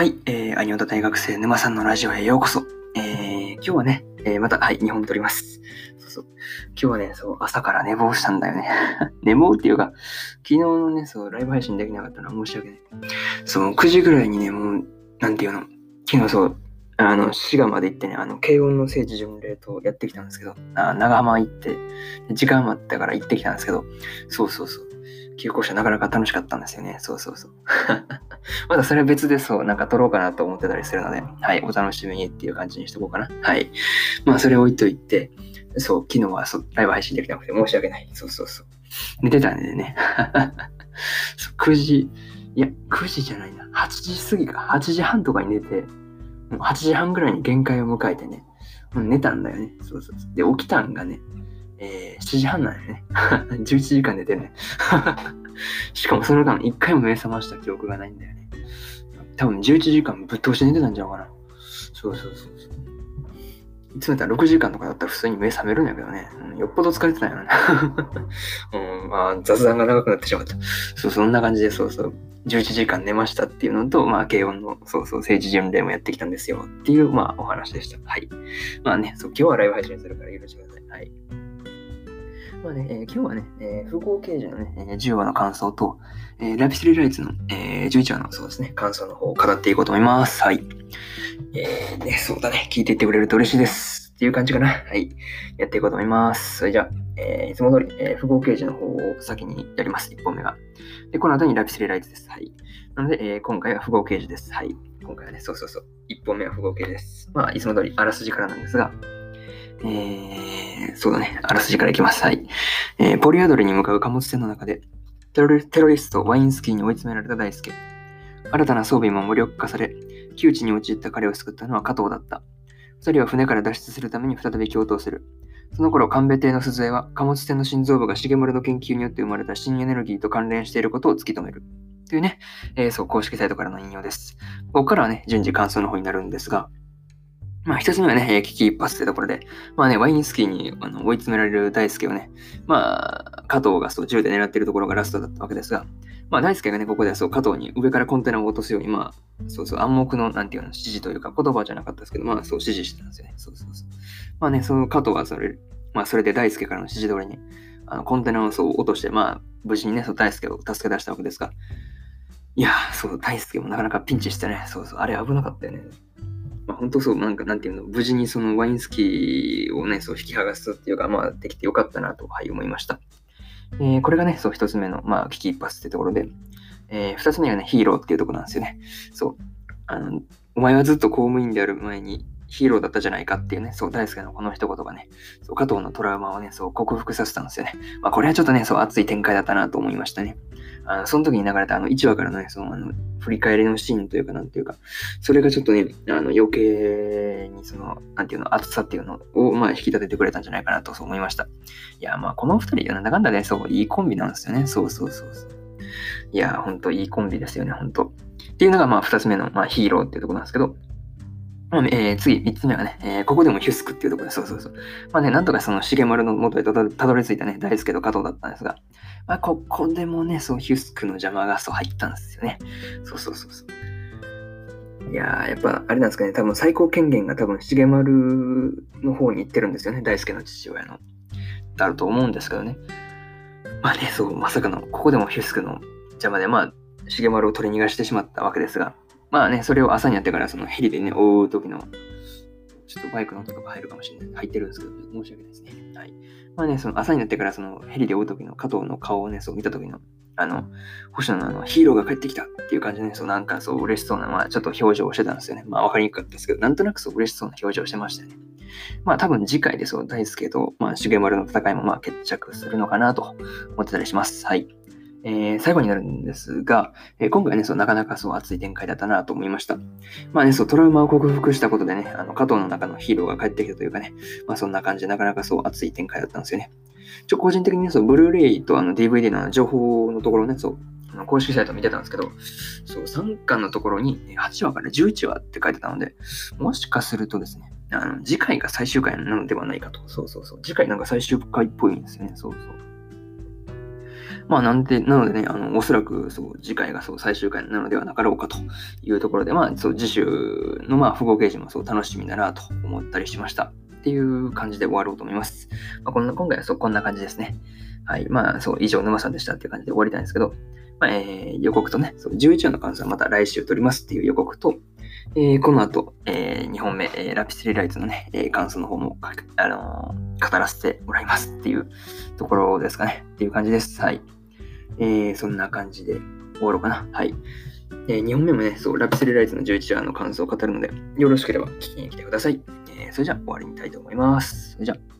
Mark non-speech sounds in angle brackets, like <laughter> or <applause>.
はい、えー、アニオタ大学生沼さんのラジオへようこそ。えー、今日はね、えー、また、はい、2本撮ります。そうそう。今日はね、そう、朝から寝坊したんだよね。<laughs> 寝坊っていうか、昨日のね、そう、ライブ配信できなかったのは申し訳ない。そう、9時ぐらいにね、もう、なんていうの、昨日そう、あの、滋賀まで行ってね、あの、慶音の聖地巡礼とやってきたんですけど、あ長浜行って、時間余ったから行ってきたんですけど、そうそうそう。旧校舎なかなか楽しかったんですよね。そうそうそう。<laughs> <laughs> まだそれは別でそう、なんか撮ろうかなと思ってたりするので、はい、お楽しみにっていう感じにしとこうかな。はい。まあ、それ置いといて、そう、昨日はそライブ配信できなくて申し訳ない。そうそうそう。寝てたんでね。<laughs> 9時、いや、9時じゃないな。8時過ぎか。8時半とかに寝て、8時半ぐらいに限界を迎えてね、寝たんだよね。そうそうそう。で、起きたんがね、えー、7時半なんだよね。<laughs> 11時間寝てるね。<laughs> しかもその間、一回も目覚ました記憶がないんだよね。多分11時間ぶっ通して寝てたんちゃうかな。そうそうそうそう。いつもやったら6時間とかだったら普通に目覚めるんやけどね。うん、よっぽど疲れてたんやろね。<laughs> うん、まあ雑談が長くなってしまった。そう、そんな感じで、そうそう。11時間寝ましたっていうのと、まあ、軽音の、そうそう、政治巡礼もやってきたんですよっていう、まあ、お話でした。はい。まあね、そう、今日はライブ配信するから許してください。はい。まあね、えー、今日はね、えー、不合刑事のね、えー、10話の感想と、えー、ラピスリライツの、えー、11話のそうですね、感想の方を語っていこうと思います。はい。えー、ね、そうだね、聞いていってくれると嬉しいです。っていう感じかな。はい。やっていこうと思います。それじゃあ、えー、いつも通り、えー、不合刑事の方を先にやります。1本目が。で、この後にラピスリライツです。はい。なので、えー、今回は不合刑事です。はい。今回はね、そうそうそう。1本目は不合刑事です。まあ、いつも通りあらすじからなんですが、え、そうだね。あらすじからいきます。はい。えー、ポリアドルに向かう貨物船の中で、テロリスト、ワインスキーに追い詰められた大輔。新たな装備も無力化され、窮地に陥った彼を救ったのは加藤だった。二人は船から脱出するために再び共闘する。その頃、神戸邸の鈴江は貨物船の心臓部が重丸の研究によって生まれた新エネルギーと関連していることを突き止める。というね、えー、そう、公式サイトからの引用です。ここからはね、順次感想の方になるんですが、まあ、一つ目はね、危機一髪というところで、まあね、ワインスキーにあの追い詰められる大輔をね、まあ、加藤がそう銃で狙っているところがラストだったわけですが、まあ、大輔がね、ここでそう、加藤に上からコンテナを落とすように、まあ、そうそう、暗黙の、なんていうの、指示というか、言葉じゃなかったですけど、まあ、そう、指示してたんですよね。そうそうそう。まあね、その加藤はそれ、まあ、それで大輔からの指示通りに、あのコンテナをそう落として、まあ、無事にね、そう、大輔を助け出したわけですが、いやそう、大輔もなかなかピンチしてね、そうそう、あれ危なかったよね。まあ、本当そう、なんか、なんていうの、無事にそのワインスキーをね、そう引き剥がすっていうか、まあ、できてよかったなと、はい、思いました。えー、これがね、そう、一つ目の、まあ、危機一髪ってところで、えー、二つ目がね、ヒーローっていうところなんですよね。そう。あの、お前はずっと公務員である前に、ヒーローだったじゃないかっていうね、そう、大好きなこの一言がね、そう、加藤のトラウマをね、そう、克服させたんですよね。まあ、これはちょっとね、そう、熱い展開だったなと思いましたね。あのその時に流れたあの1話からのね、そのあの振り返りのシーンというか、なんていうか、それがちょっとね、あの余計にその、なんていうの、熱さっていうのを、まあ、引き立ててくれたんじゃないかなとそう思いました。いや、まあ、この二人、なんだかんだね、そう、いいコンビなんですよね。そうそうそうそう。いや、ほんといいコンビですよね、ほんと。っていうのが、まあ、二つ目の、まあ、ヒーローっていうところなんですけど、えー、次、三つ目はね、えー、ここでもヒュスクっていうところで、そうそうそう。まあね、なんとかその重丸の元へたどり着いたね、大輔と加藤だったんですが、まあ、ここでもね、そう、ヒュスクの邪魔がそう入ったんですよね。そうそうそうそう。いやー、やっぱあれなんですかね、多分最高権限が多分重丸の方に行ってるんですよね、大輔の父親の。だると思うんですけどね。まあね、そう、まさかの、ここでもヒュスクの邪魔で、まあ、重丸を取り逃がしてしまったわけですが、まあね、それを朝にやってから、そのヘリでね、追う時の、ちょっとバイクの音とか入るかもしれない。入ってるんですけど、申し訳ないですね。はい。まあね、その朝になってからそのヘリで追う時の加藤の顔をね、そう見た時の、あの、星野のあのヒーローが帰ってきたっていう感じでね、そうなんかそう嬉しそうな、まあちょっと表情をしてたんですよね。まあわかりにくかったですけど、なんとなくそう嬉しそうな表情をしてましたよね。まあ多分次回でそう大輔と、まあ重丸の戦いもまあ決着するのかなと思ってたりします。はい。えー、最後になるんですが、えー、今回ね、そう、なかなかそう熱い展開だったなと思いました。まあね、そう、トラウマを克服したことでね、あの、加藤の中のヒーローが帰ってきたというかね、まあそんな感じでなかなかそう熱い展開だったんですよね。ちょ、個人的にね、そう、ブルーレイとあの DVD の情報のところね、そう、あの公式サイト見てたんですけど、そう、3巻のところに8話から11話って書いてたので、もしかするとですね、あの次回が最終回なのではないかと。そうそうそう。次回なんか最終回っぽいんですよね。そうそう。まあ、なんで、なのでね、あの、おそらく、そう、次回がそう、最終回なのではなかろうかというところで、まあ、そう、次週の、まあ、符号掲示もそう、楽しみだなと思ったりしました。っていう感じで終わろうと思います。まあ、こんな、今回はそう、こんな感じですね。はい。まあ、そう、以上、沼さんでしたっていう感じで終わりたいんですけど、まあ、えー、予告とね、そう11話の感想はまた来週撮りますっていう予告と、えー、この後、えー、2本目、えー、ラピスリライトのね、えー、感想の方も、あのー、語らせてもらいますっていうところですかね。っていう感じです。はい。えー、そんな感じで終わろうかな。はい。えー、2本目もね、そう、ラピスリライズの11話の感想を語るので、よろしければ聞きに来てください。えー、それじゃあ終わりにたいと思います。それじゃあ。